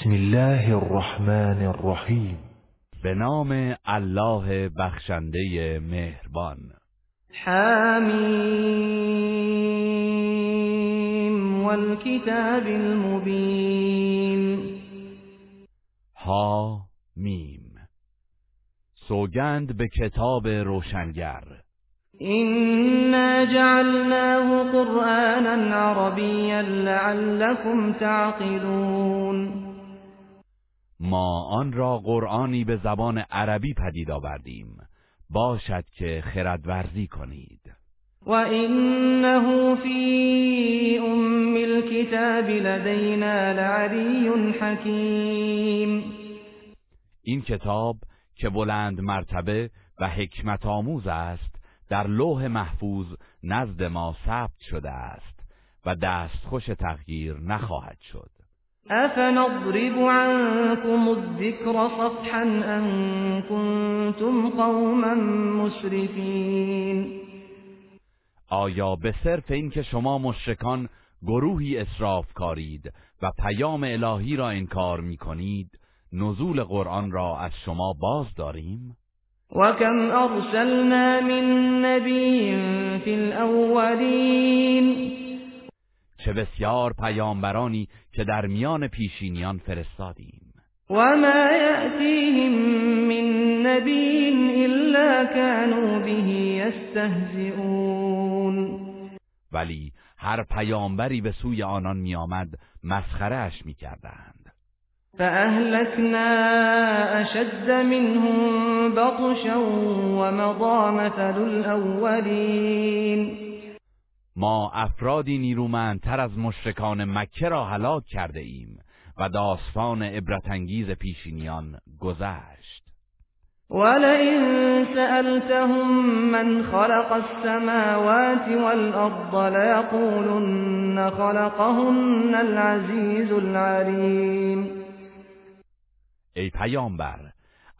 بسم الله الرحمن الرحیم. به نام الله بخشنده مهربان. حمیم والکتاب المبین. ها میم سوگند به کتاب روشنگر. إنا جعلناه قرآنا عربيا لعلكم تعقلون. ما آن را قرآنی به زبان عربی پدید آوردیم. باشد که خردورزی کنید. و انه فی ام الكتاب لدینا لعلی حکیم. این کتاب که بلند مرتبه و حکمت آموز است در لوح محفوظ نزد ما ثبت شده است و دستخوش تغییر نخواهد شد. افنضرب عنكم الذکر صفحا ان کنتم قوما مسرفین آیا به صرف اینکه شما مشرکان گروهی اسراف کارید و پیام الهی را انکار می کنید نزول قرآن را از شما باز داریم؟ وكم ارسلنا من نبی فی الاولین چه بسیار پیامبرانی که در میان پیشینیان فرستادیم. و ما یأتیهم من نبی الا كانوا به یستهزئون ولی هر پیامبری به سوی آنان میآمد مسخره اش می‌کردند. فأهلكنا أشد منهم بطشا ومضى مثل الأولين. ما افرادی نیرومندتر از مشرکان مکه را هلاک کرده ایم و داستان عبرتانگیز پیشینیان گذشت. ولئن سألتهم من خلق السماوات والأرض ليقولن خلقهن العزيز العليم. ای پیامبر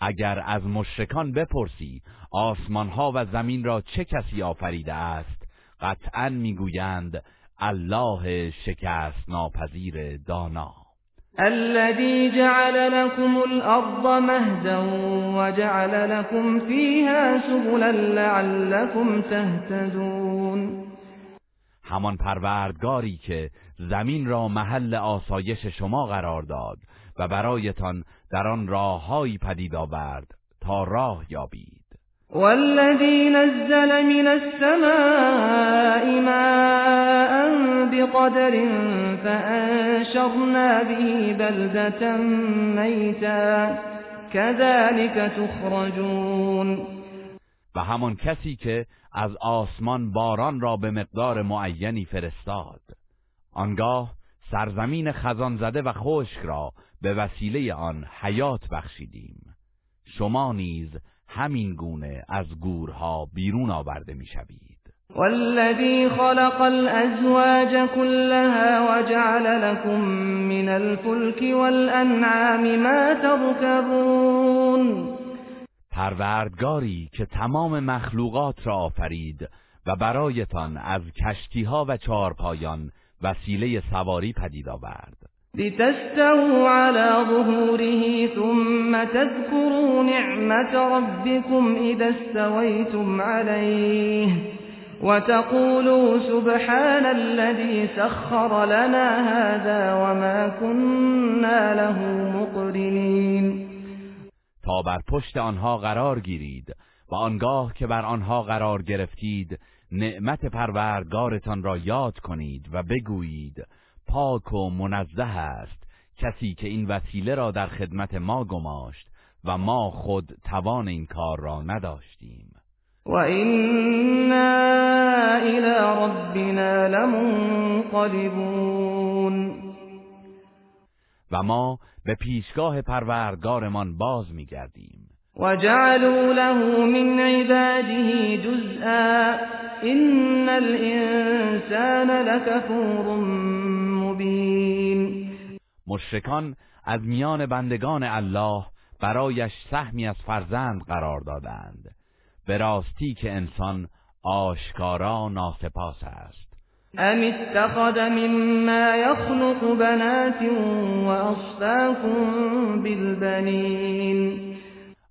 اگر از مشرکان بپرسی آسمانها و زمین را چه کسی آفریده است؟ قطعا می‌گویند الله شکست ناپذیر دانا. الذي جعل لكم الارض مهدا وجعل لكم فيها سبلا لعلكم تهتدون. همان پروردگاری که زمین را محل آسایش شما قرار داد و برایتان در آن راههایی پدید آورد تا راه یابید. والذی نزل من السماء ماء بقدر فانشرنا به بلدة میتا كذلك تخرجون. و همان کسی که از آسمان باران را به مقدار معینی فرستاد. آنگاه سرزمین خزان زده و خشک را به وسیله آن حیات بخشیدیم. شما نیز همین گونه از گورها بیرون آورده می‌شوید. والذی خلق الازواج كلها وجعل لكم من الفلك والانعام ما تركبون پروردگاری که تمام مخلوقات را آفرید و برایتان از کشتیها و چارپایان وسیله سواری پدید آورد. لتستووا على ظهوره ثم تذكروا نعمة ربكم إذا استويتم عليه وتقولوا سبحان الذي سخر لنا هذا وما كنا له مقرنين. تا بر پشت آنها قرار گیرید و آنگاه که بر آنها قرار گرفتید نعمت پروردگارتان را یاد کنید و بگویید پاک و منزه است. کسی که این وسیله را در خدمت ما گماشت و ما خود توان این کار را نداشتیم. و اینا الى ربنا لمنقلبون. و ما به پیشگاه پروردگارمان باز میگردیم و جعلوا له من عباده جزءا. ان الانسان لکفور مشرکان از میان بندگان الله برایش سهمی از فرزند قرار دادند. به راستی که انسان آشکارا ناسپاس است. ام اتخذ مما يخلق بنات واصفاكم بالبنین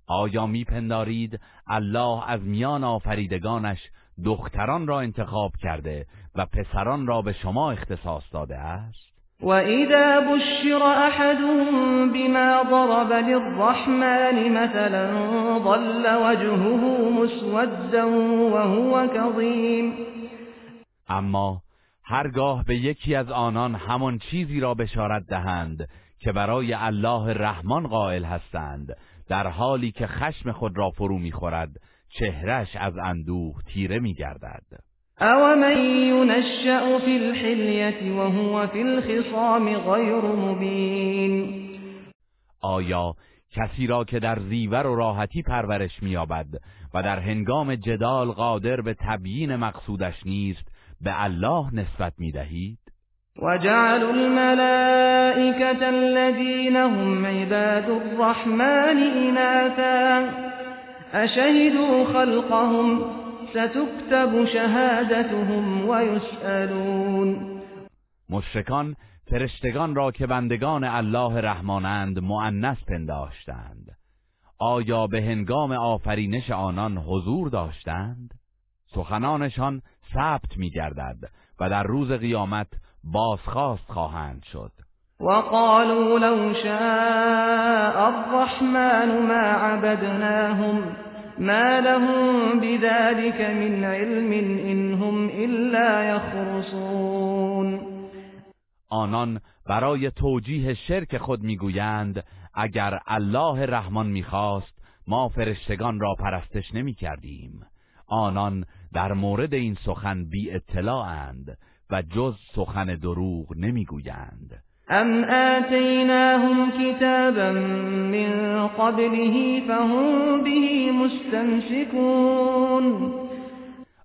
آیا میپندارید الله از میان آفریدگانش دختران را انتخاب کرده و پسران را به شما اختصاص داده است؟ وإذا بشر أحدهم بما ضرب للرحمن مثلا ظل وجهه مسودا وهو كظيم. اما هرگاه به یکی از آنان همان چیزی را بشارت دهند که برای الله رحمان قائل هستند در حالی که خشم خود را فرو می‌خورد چهرش از اندوه تیره میگردد. او من ينشأ في الحلیت وهو في الخصام غیر مبین آیا کسی را که در زیور و راحتی پرورش مییابد و در هنگام جدال قادر به تبیین مقصودش نیست به الله نسبت می‌دهید؟ وجعلوا الملائكة الذين هم عباد الرحمن إناثا أشهدوا خلقهم ستكتب شهادتهم ويسألون. مشرکان فرشتگان را که بندگان الله رحمانند مؤنث پنداشتند. آیا به هنگام آفرینش آنان حضور داشتند؟ سخنانشان ثبت می‌گردد و در روز قیامت بازخواست خواهند شد. وقالوا لو شاء الرحمن ما عبدناهم ما لهم بذلك من علم إنهم إلا يخرصون آنان برای توجیه شرک خود می‌گویند اگر الله رحمان می‌خواست ما فرشتگان را پرستش نمی کردیم آنان در مورد این سخن بی اطلاعند و جز سخن دروغ نمی‌گویند. ام آتیناهم کتابا من قبله فهم به مستمسکون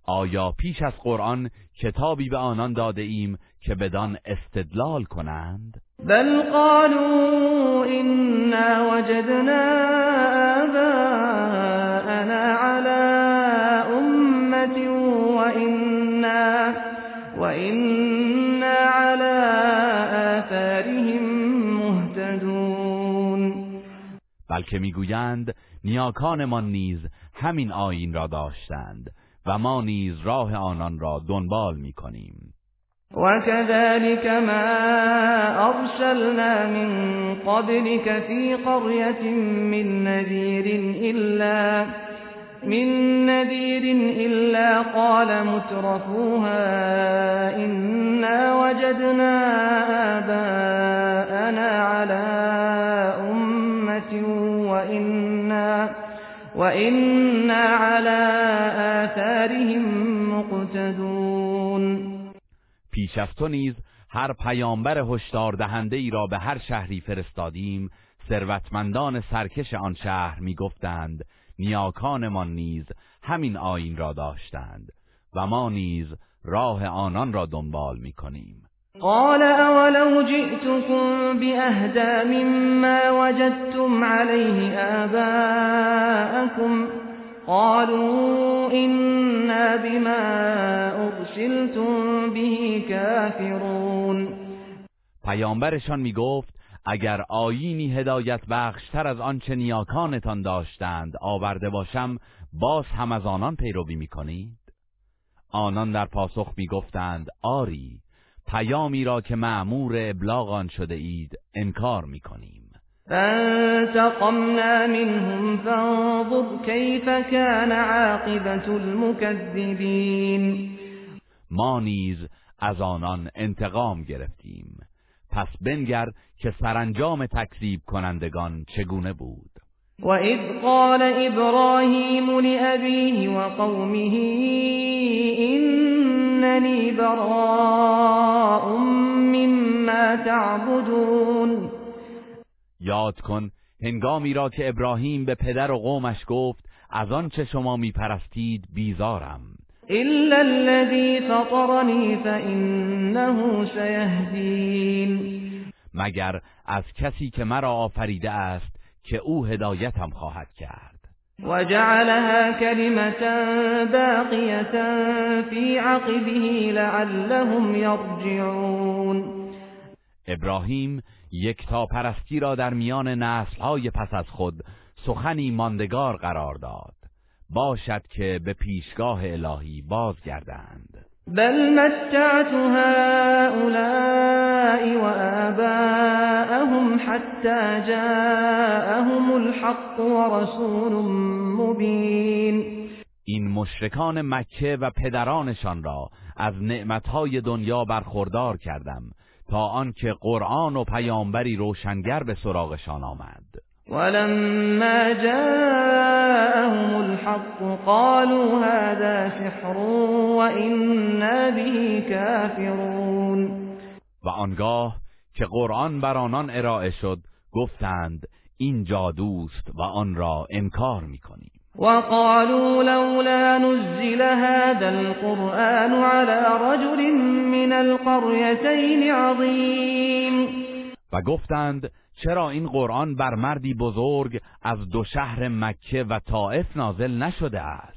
آیا پیش از قرآن کتابی به آنان داده ایم که بدان استدلال کنند؟ بل قالوا إنا وجدنا آباءنا على أمة وإنا, وإنا بلکه می‌گویند نیاکانمان نیز همین آیین را داشتند و ما نیز راه آنان را دنبال می‌کنیم. وكذلك ما أرسلنا من قبلك في قرية من نذير إلا من نذير إلا قال مترفوها إنا وجدنا آباءنا على وإنا وإنا على آثارهم مقتدون. پیش از تو نیز هر پیامبر هشدار دهنده ای را به هر شهری فرستادیم ثروتمندان سرکش آن شهر می‌گفتند نیاکانمان نیز همین آیین را داشتند و ما نیز راه آنان را دنبال می‌کنیم. قال اولو جئتكم بأهدا مما وجدتم عليه آباءكم قالوا إنا بما أرسلتم به كافرون. پیامبرشان می‌گفت اگر آیینی هدایت بخشتر از آنچه نیاکانتان داشتند آورده باشم باز هم از آنان پیروی می‌کنید؟ آنان در پاسخ می‌گفتند آری پیامی را که معمور ابلاغ آن شده اید انکار می‌کنیم فانتقمنا منهم فانظر كيف كان عاقبة المكذبين ما نیز از آنان انتقام گرفتیم. پس بنگر که سرانجام تکذیب کنندگان چگونه بود؟ وإذ قال إبراهيم لأبيه وقومه إنني براء مما تعبدون. یاد کن هنگامی را که ابراهیم به پدر و قومش گفت از آنچه شما میپرستید بیزارم. إلا الذي فطرني فإنه سيهدين. مگر از کسی که مرا آفریده است که او هدایتم خواهد کرد. وجعلها كلمة باقية في عقبه لعلهم يرجعون. ابراهیم یکتا پرستی را در میان نسلهای پس از خود سخنی ماندگار قرار داد. باشد که به پیشگاه الهی بازگردند. بل متعت هؤلاء وآباءهم حتى جاءهم الحق ورسول مبین این مشرکان مکه و پدرانشان را از نعمتهای دنیا برخوردار کردم تا آنکه قرآن و پیامبری روشنگر به سراغشان آمد. ولما جاءهم الحق قالوا هذا سحر وإنا به كافرون و آنگاه که قرآن بر آنان ارائه شد گفتند این جادوست و آن را انکار می‌کنیم. وقالوا لولا نزل هذا القرآن على رجل من القريتين عظيم. و گفتند چرا این قرآن بر مردی بزرگ از دو شهر مکه و طائف نازل نشده است؟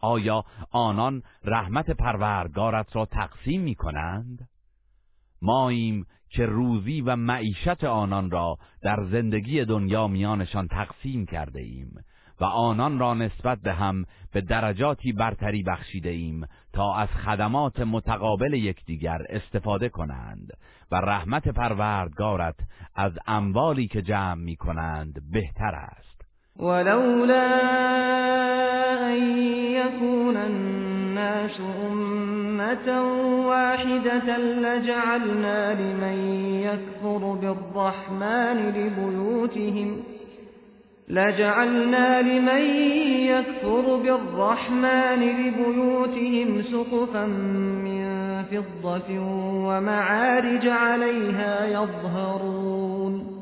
آیا آنان رحمت پروردگارت را تقسیم می کنند؟ ماییم که روزی و معیشت آنان را در زندگی دنیا میانشان تقسیم کرده ایم و آنان را نسبت به هم به درجاتی برتری بخشیده ایم تا از خدمات متقابل یکدیگر استفاده کنند و رحمت پروردگارت از اموالی که جمع می کنند بهتر است ولولا أن يكون الناس أمة واحدة لجعلنا لمن يكفر بالرحمن لبيوتهم لجعلنا لمن يكفر بالرحمن لبيوتهم سقفا من فضة ومعارج عليها يظهرون.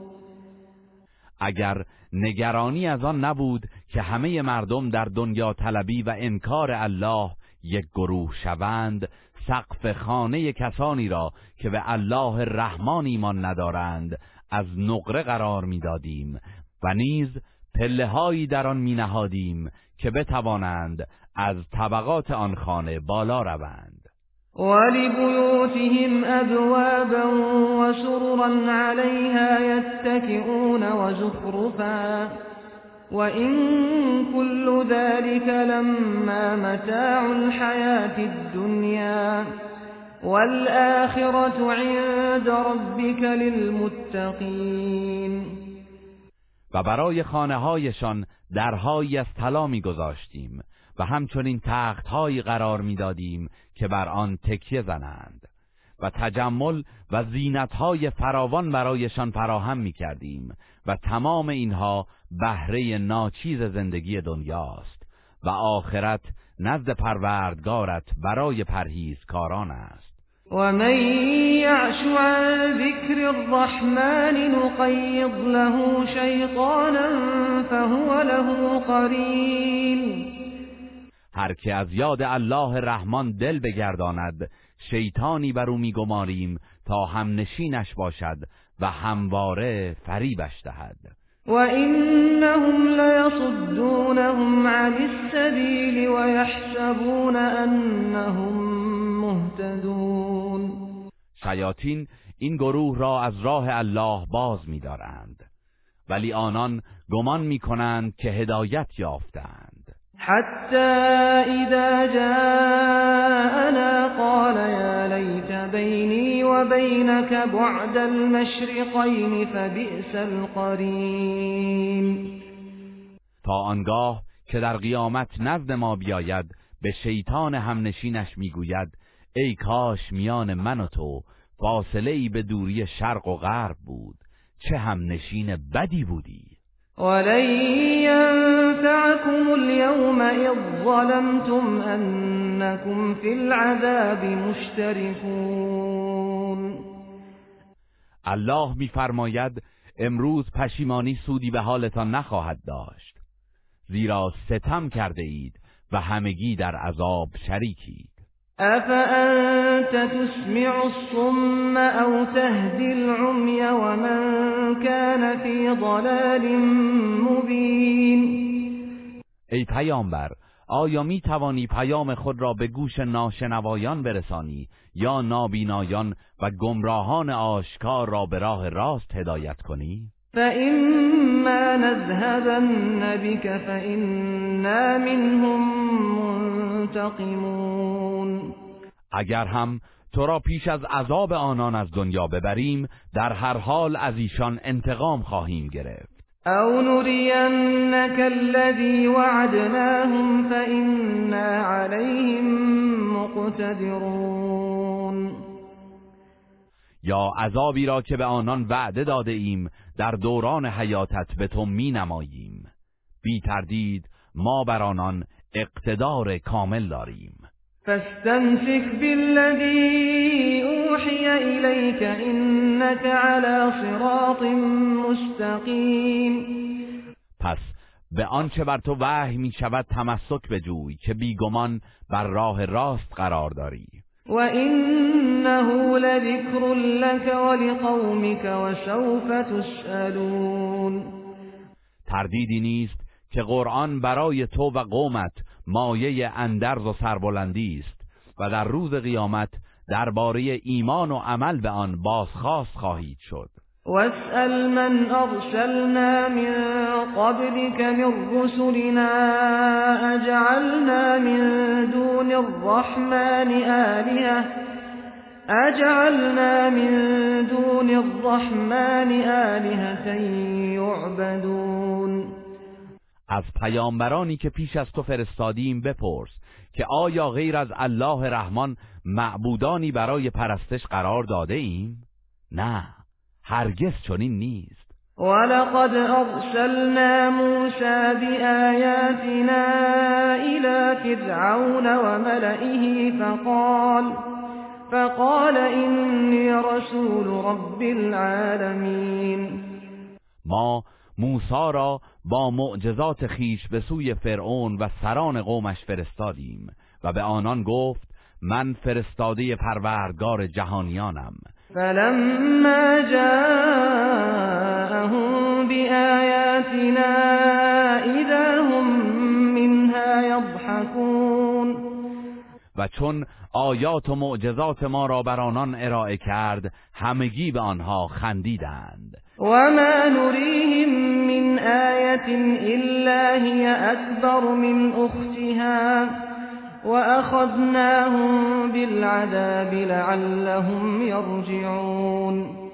نگرانی از آن نبود که همه مردم در دنیا طلبی و انکار الله یک گروه شوند سقف خانه کسانی را که به الله رحمان ایمان ندارند از نقره قرار می‌دادیم و نیز پله هایی در آن می نهادیم که بتوانند از طبقات آن خانه بالا روند. ولبيوتهم أبوابا وسررا عليها يتكئون وزخرفا. وإن كل ذلك لما متاع الحياة الدنيا. والآخرة عند ربك للمتقين. و برای خانه هایشان درهایی از طلا میگذاشتیم. و همچنین تختهایی قرار می‌دادیم که بر آن تکیه زنند و تجمل و زینتهای فراوان برایشان فراهم می کردیم و تمام اینها بهره ناچیز زندگی دنیاست و آخرت نزد پروردگارت برای پرهیزکاران است. ومن يعش عن ذكر الرحمن نقيض له شيطانا فهو له قرين هر که از یاد الله رحمان دل بگرداند شیطانی بر او میگماریم تا هم نشینش باشد و همواره فریبش دهد. و انهم لیصدونهم عن السبیل و یحسبون انهم مهتدون. شیاطین این گروه را از راه الله باز می‌دارند. ولی آنان گمان می‌کنند که هدایت یافتند. حتی اذا جاءنا قال یا لیت بینی و بینک بعد المشرقین فبئس القرین تا آنگاه که در قیامت نزد ما بیاید به شیطان همنشینش می‌گوید ای کاش میان من و تو فاصله ای به دوری شرق و غرب بود چه هم نشین بدی بودی. ولن ينفعكم اليوم إذ ظلمتم أنكم في العذاب مشتركون. الله میفرماید امروز پشیمانی سودی به حالتان نخواهد داشت زیرا ستم کرده اید و همگی در عذاب شریکید أفأنت تسمع الصم أو تهدي العمي ومن كان في ضلال مبين ای پیامبر آیا می توانی پیام خود را به گوش ناشنوایان برسانی یا نابینایان و گمراهان آشکار را به راه راست هدایت کنی؟ فإما نذهبن بك فإنا منهم منتقمون اگر هم تو را پیش از عذاب آنان از دنیا ببریم در هر حال از ایشان انتقام خواهیم گرفت. او نرینك الذي وعدناهم فإنا عليهم مقتدرون یا عذابی را که به آنان وعده داده ایم در دوران حیاتت به تو می نماییم. بی تردید ما بر آنان اقتدار کامل داریم. فاستمسك بالذي إليك إنك على صراط مستقیم پس به آنچه بر تو وحی می شود تمسک بجوی که بیگمان بر راه راست قرار داری. و انه لذکر لك ولقومك وسوف تسألون تردیدی نیست که قرآن برای تو و قومت مایه اندرز و سربلندی است و در روز قیامت درباره ایمان و عمل به آن بازخواست خواهید شد. واسأل من أرسلنا من قبلك من رسلنا أجعلنا من دون الرحمن آلهة؟ أجعلنا من دون الرحمن آلهة يعبدون. از پیامبرانی که پیش از تو فرستادیم بپرس که آیا غیر از الله رحمان معبودانی برای پرستش قرار داده ایم؟ نه. هرگز چنین نیست. ولقد ارسلنا موسى بآياتنا إلى فرعون وملئه فقال فقال إني رسول رب العالمین ما موسی را با معجزات خیش به سوی فرعون و سران قومش فرستادیم و به آنان گفت من فرستاده پروردگار جهانیانم. فلما جاءهم بآياتنا إذا هم منها يضحكون و چون آیات و معجزات ما را بر آنان ارائه کرد همگی به آنها خندیدند. وما نريهم من آية إلا هي أكبر من أختها وأخذناهم بالعذاب لعلهم يرجعون.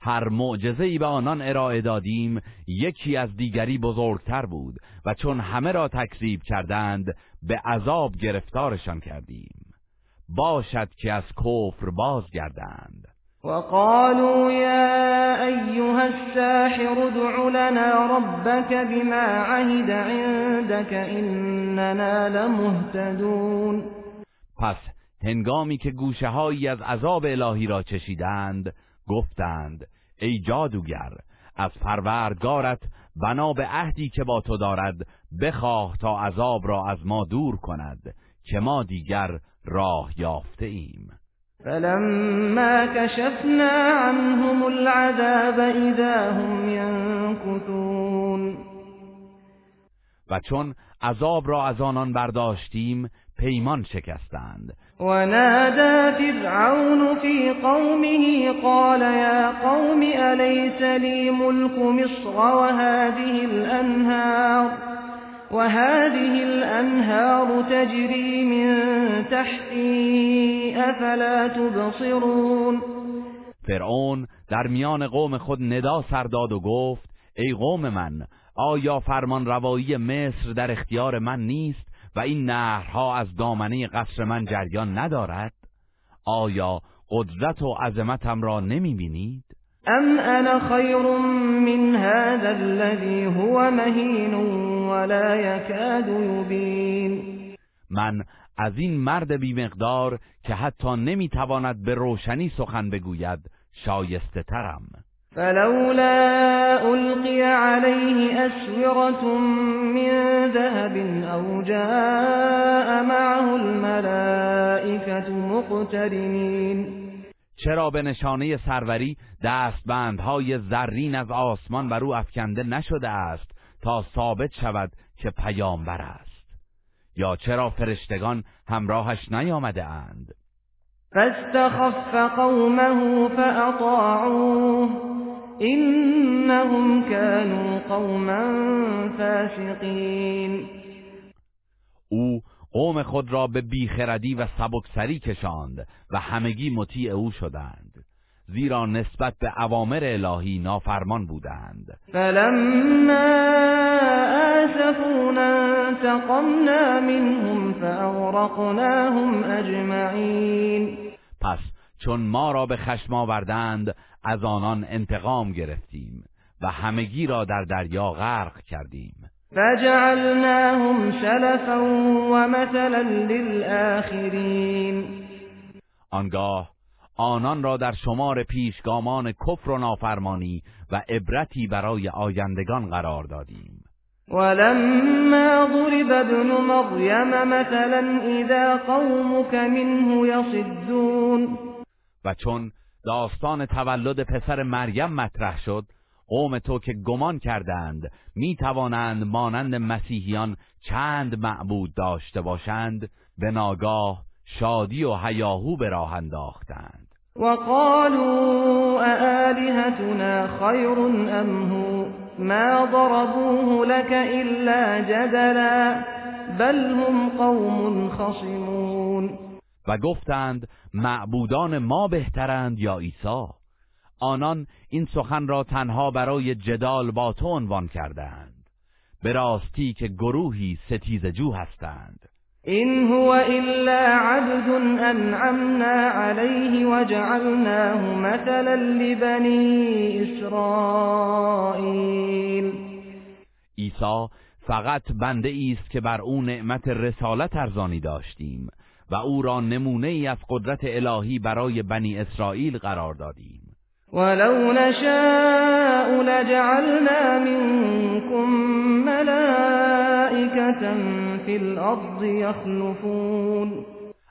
هر معجزه ای به آنان ارائه دادیم یکی از دیگری بزرگتر بود و چون همه را تکذیب کردند به عذاب گرفتارشان کردیم. باشد که از کفر بازگردند. وقالوا يا أيها الساحر ادع لنا ربك بما عهد عندك إننا لمهتدون. پس هنگامی که گوشه هایی از عذاب الهی را چشیدند گفتند ای جادوگر از پروردگارت بنا به عهدی که با تو دارد بخواه تا عذاب را از ما دور کند که ما دیگر راه یافته ایم فلما كشفنا عنهم العذاب اذا هم ينكثون. و چون عذاب را از آنان برداشتیم پیمان شکستند. ونادى فرعون في قومه قال يا قوم أليس لي ملك مصر وهذه الأنهار؟ وهذه الأنهار تجري من تحتي أفلا تبصرون فرعون در میان قوم خود ندا سرداد و گفت ای قوم من آیا فرمان روایی مصر در اختیار من نیست و این نهرها از دامنه قصر من جریان ندارد آیا قدرت و عظمتم را نمی بینید؟ ام انا خیر من هذا الذي هو مهین ولا يكاد يبين. من از این مرد بیمقدار که حتی نمی‌تواند به روشنی سخن بگوید شایسته ترم. فلولا القي عليه اسوره من ذهب او جاء معه الملائكه مقترنين. چرا به نشانه سروری دستبندهای زرین از آسمان بر او افکنده نشده است تا ثابت شود که پیامبر است؟ یا چرا فرشتگان همراهش نیامده اند؟ فاستخف قومه فأطاعوه انهم كانوا قوما فاسقین. او قوم خود را به بیخردی و سبکسری کشاند و همگی مطیع او شدند. زیرا نسبت به اوامر الهی نافرمان بودند. فلما آسفونا انتقمنا منهم فاغرقناهم اجمعین پس چون ما را به خشم آوردند از آنان انتقام گرفتیم و همگی را در دریا غرق کردیم. فجعلناهم سلفا و مثلا للآخرین آنگاه آنان را در شمار پیشگامان کفر و نافرمانی و عبرتی برای آیندگان قرار دادیم. ولما ضرب ابن مریم مثلا اذا قومك منه یصدون و چون داستان تولد پسر مریم مطرح شد قوم تو که گمان کردند می توانند مانند مسیحیان چند معبود داشته باشند به ناگاه شادی و هیاهو به راه انداختند. وقالوا أآلهتنا خير أم هو؟ ما ضربوه لك إلا جدلا بل هم قوم خصمون. و گفتند معبودان ما بهترند یا عیسی؟ آنان این سخن را تنها برای جدال با تو عنوان کردند به راستی که گروهی ستیزجو هستند. این هو الا عبد انعمنا عليه وجعلناه مثلا لبنی اسرائیل. عیسی فقط بنده است که بر او نعمت رسالت ارزانی داشتیم و او را نمونه ای از قدرت الهی برای بنی اسرائیل قرار دادیم. ولو نشاء لجعلنا منكم ملائكة في الارض يخلفون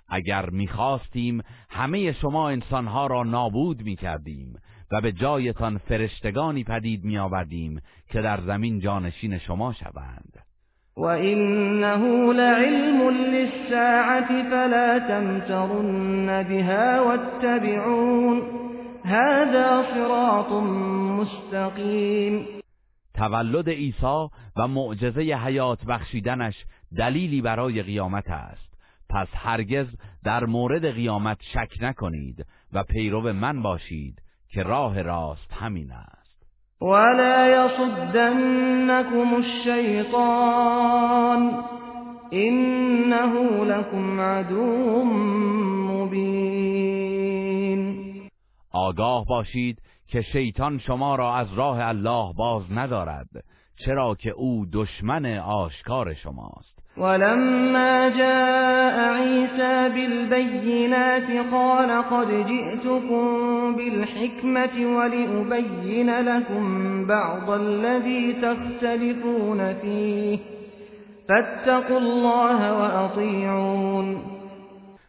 اگر می‌خواستیم همه شما انسانها را نابود می‌کردیم و به جایتان فرشتگانی پدید میآوردیم که در زمین جانشین شما شوند. و انه لعلم للساعة فلا تمترن بها واتبعون هذا صراط مستقیم تولد عیسی و معجزه حیات بخشیدنش دلیلی برای قیامت است. پس هرگز در مورد قیامت شک نکنید و پیرو من باشید که راه راست همین است. ولا يصدنكم الشیطان انه لكم عدو مبین آگاه باشید که شیطان شما را از راه الله باز ندارد چرا که او دشمن آشکار شماست. ولما جاء عيسى بالبينات قال قد جئتكم بالحكمة ولأبين لكم بعض الذي تختلفون فيه فاتقوا الله وأطيعون.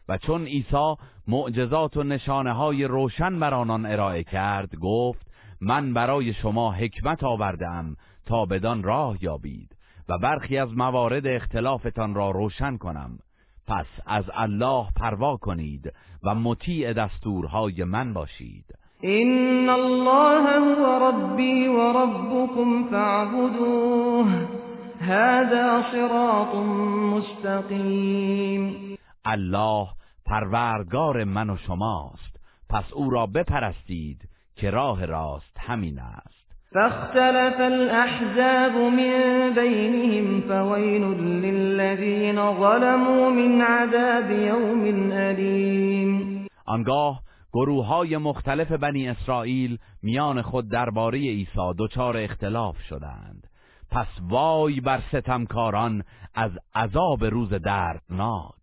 و چون عیسی معجزات و نشانه های روشن بر آنان ارائه کرد گفت من برای شما حکمت آوردم تا بدان راه یابید و برخی از موارد اختلافتان را روشن کنم. پس از الله پروا کنید و مطیع دستورهای من باشید. این الله هو ربی و ربکم فاعبدوه. هذا صراط مستقیم الله پروردگار من و شماست. پس او را بپرستید که راه راست همین است. فاختلف الأحزاب من بينهم فويل للذين ظلموا من عذاب يوم أليم آنگاه گروه های مختلف بنی اسرائیل میان خود درباره عیسی دچار اختلاف شدند. پس وای بر ستمکاران از عذاب روز دردناک.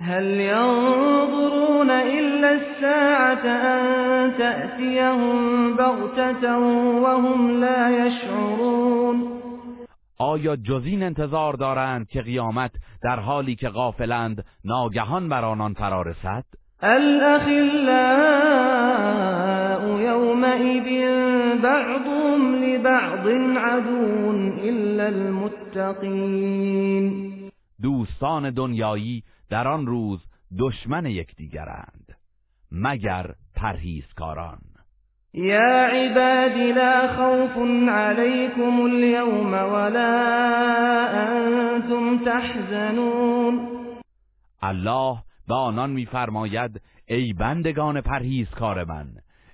هل ينظرون إلا الساعة أن تأتيهم بغتة وهم لا يشعرون؟ آیا جز این انتظار دارند که قیامت در حالی که غافلند ناگهان بر آنان فرا رسد؟ الأخلاء يومئذ بعضهم لبعض عدو إلا المتقين. دوستان دنیایی در آن روز دشمن یکدیگرند مگر پرهیزکاران. يا عباد لا خوف عليكم اليوم ولا أنتم تحزنون. الله به آنان میفرماید ای بندگان پرهیزکار من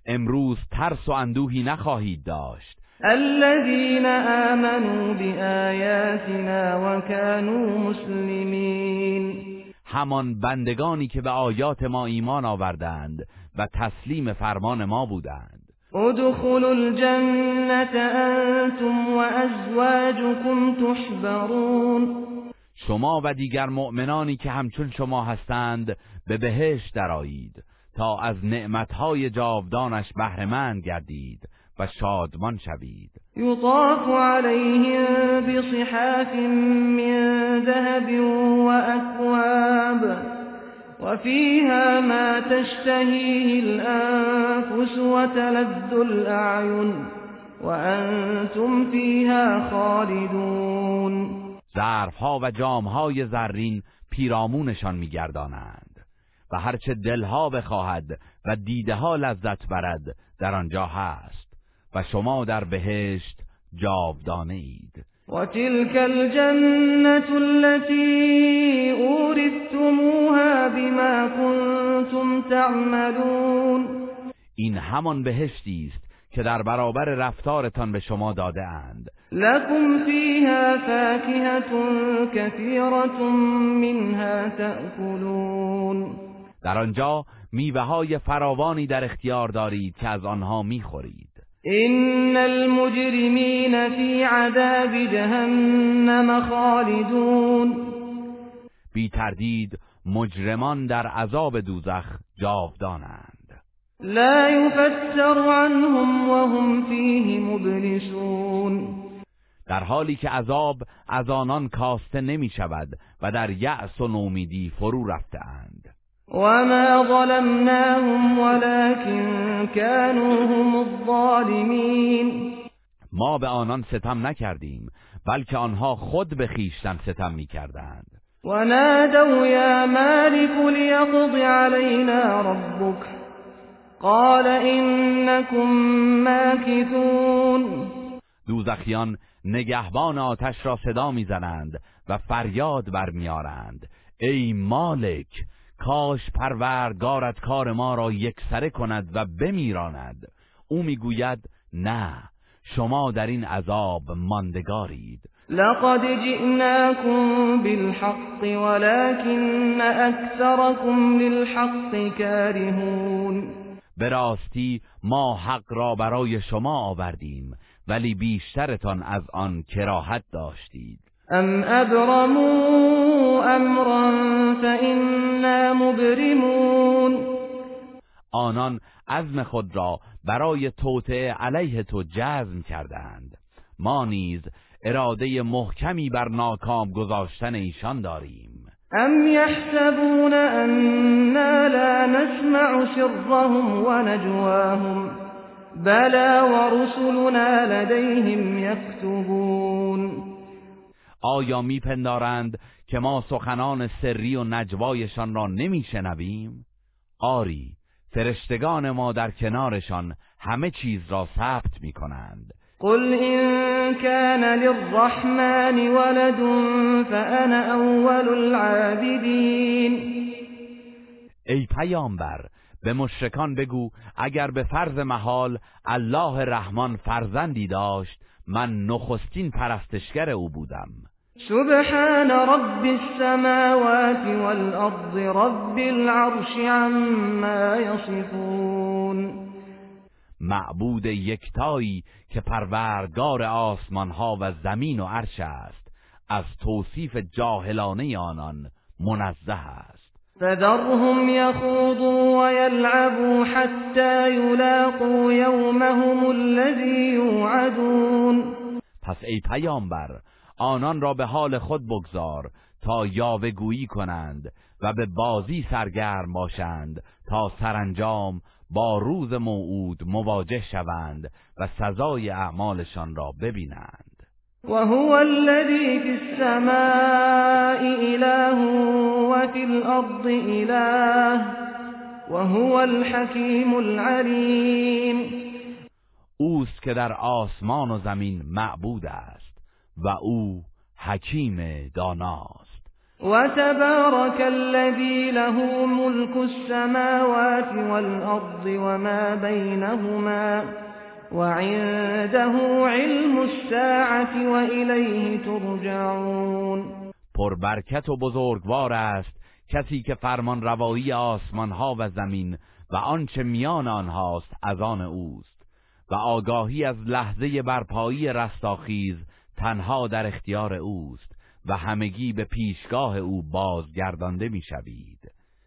امروز ترس و اندوهی نخواهید داشت. الذين آمنوا بآياتنا وكانوا مسلمين همان بندگانی که به آیات ما ایمان آوردند و تسلیم فرمان ما بودند. ادخلوا الجنة أنتم وأزواجكم تحبرون. شما و دیگر مؤمنانی که همچون شما هستند به بهشت درآیید تا از نعمتهای جاودانش بهرهمند گردید. و شادمان شوید. يطاف عليهم بصحاف من ذهب وأكواب وفيها ما تشتهيه الأنفس وتلذ الأعين وأنتم فيها خالدون. ظرفها و جامهای زرین پیرامونشان میگردانند و هرچه دلها بخواهد و دیده ها لذت برد در آنجا هست. و شما در بهشت جاودانه اید وتلك الجنة التي أورثتموها بما كنتم تعملون. این همان بهشتی است که در برابر رفتارتان به شما داده اند. لكم فيها فاكهة كثيرة منها تأكلون. در آنجا میوه های فراوانی در اختیار دارید که از آنها می‌خورید. إن المجرمين في عذاب جهنم خالدون. بی تردید مجرمان در عذاب دوزخ جاودانند. لا يفتر عنهم وهم فيه مبلسون در حالی که عذاب از آنان کاسته نمی شود و در یأس و نومیدی فرو رفتهاند. وما ظلمناهم ولكن كانوا هم الظالمين. ما به آنان ستم نکردیم بلکه آنها خود به خیشتن ستم می کردند ونادوا يا مالك ليقض علينا ربك؟ قال إنكم ماكثون. دوزخیان نگهبان آتش را صدا می‌زنند و فریاد برمیارند ای مالک کاش پروردگارت کار ما را یکسره کند و بمیراند. او می‌گوید نه شما در این عذاب ماندگارید. لقد جئناكم بالحق ولكن أكثركم للحق كارهون به راستی ما حق را برای شما آوردیم ولی بیشترتان از آن کراهت داشتید. أم أبرموا أمرا فإنا مبرمون آنان عزم خود را برای توطعه علیه تو جزم کردند ما نیز اراده محکمی بر ناکام گذاشتن ایشان داریم. أم يحسبون أنا لا نسمع سرهم ونجواهم بلى ورسلنا لديهم يكتبون آیا میپندارند که ما سخنان سری و نجوایشان را نمیشنویم؟ آری فرشتگان ما در کنارشان همه چیز را ثبت می‌کنند. قل إن كان للرحمن ولد فأنا أول العابدين. ای پیامبر به مشرکان بگو اگر به فرض محال الله رحمان فرزندی داشت من نخستین پرستشگر او بودم. سبحان رب السماوات والأرض رب العرش عما يصفون. معبود یکتایی که پروردگار آسمان ها و زمین و عرش است از توصیف جاهلانه آنان منزه است. فذرهم يخوضوا ويلعبوا حتى يلاقوا يومهم الذي يوعدون پس ای پیامبر آنان را به حال خود بگذار تا یاوهگویی کنند و به بازی سرگرم باشند تا سرانجام با روز موعود مواجه شوند و سزای اعمالشان را ببینند. وهو الذي في السماء إله وفي الأرض إله وهو الحكيم العليم اوست که در آسمان و زمین معبود است. و او حکیم داناست. وتبارك الذي له ملك السماوات والأرض وما بينهما وعنده علم الساعة وإليه ترجعون. پربرکت و بزرگوار است کسی که فرمان روایی آسمان ها و زمین و آنچه میان آنهاست از آن اوست و آگاهی از لحظه برپایی رستاخیز تنها در اختیار اوست و همگی به پیشگاه او بازگردانده می‌شوید.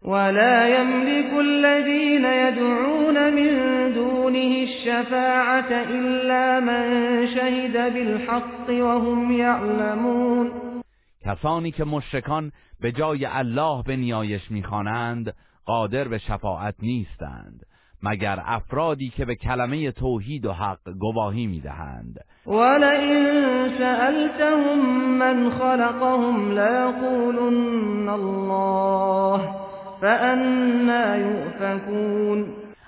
ولا يملك الذين يدعون من دونه الشفاعة إلا من شهد بالحق وهم يعلمون. کسانی که مشرکان به جای الله به نیایش می‌خوانند قادر به شفاعت نیستند. مگر افرادی که به کلمه توحید و حق گواهی می‌دهند. ولئن سألتهم من خلقهم ليقولن الله فأنا يؤفكون.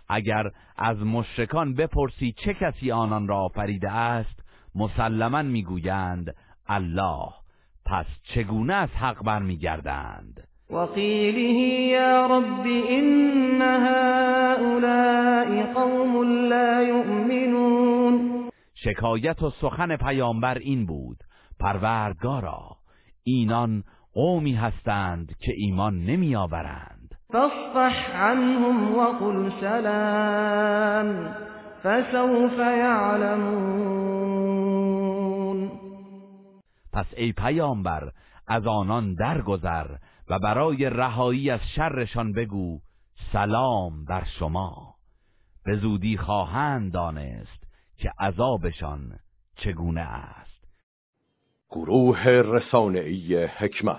اگر از مشرکان بپرسی چه کسی آنان را آفریده است مسلما می‌گویند الله. پس چگونه از حق برمیگردند؟ وقيله يا رب إن هؤلاء قوم لا يؤمنون. شکایت و سخن پیامبر این بود پروردگارا اینان قومی هستند که ایمان نمیآورند. فاصفح عنهم وقل سلام فسوف يعلمون. پس ای پیامبر از آنان درگذر و برای رهایی از شرشان بگو سلام بر شما. به زودی خواهند دانست که عذابشان چگونه است. گروه رسانه‌ای حکمت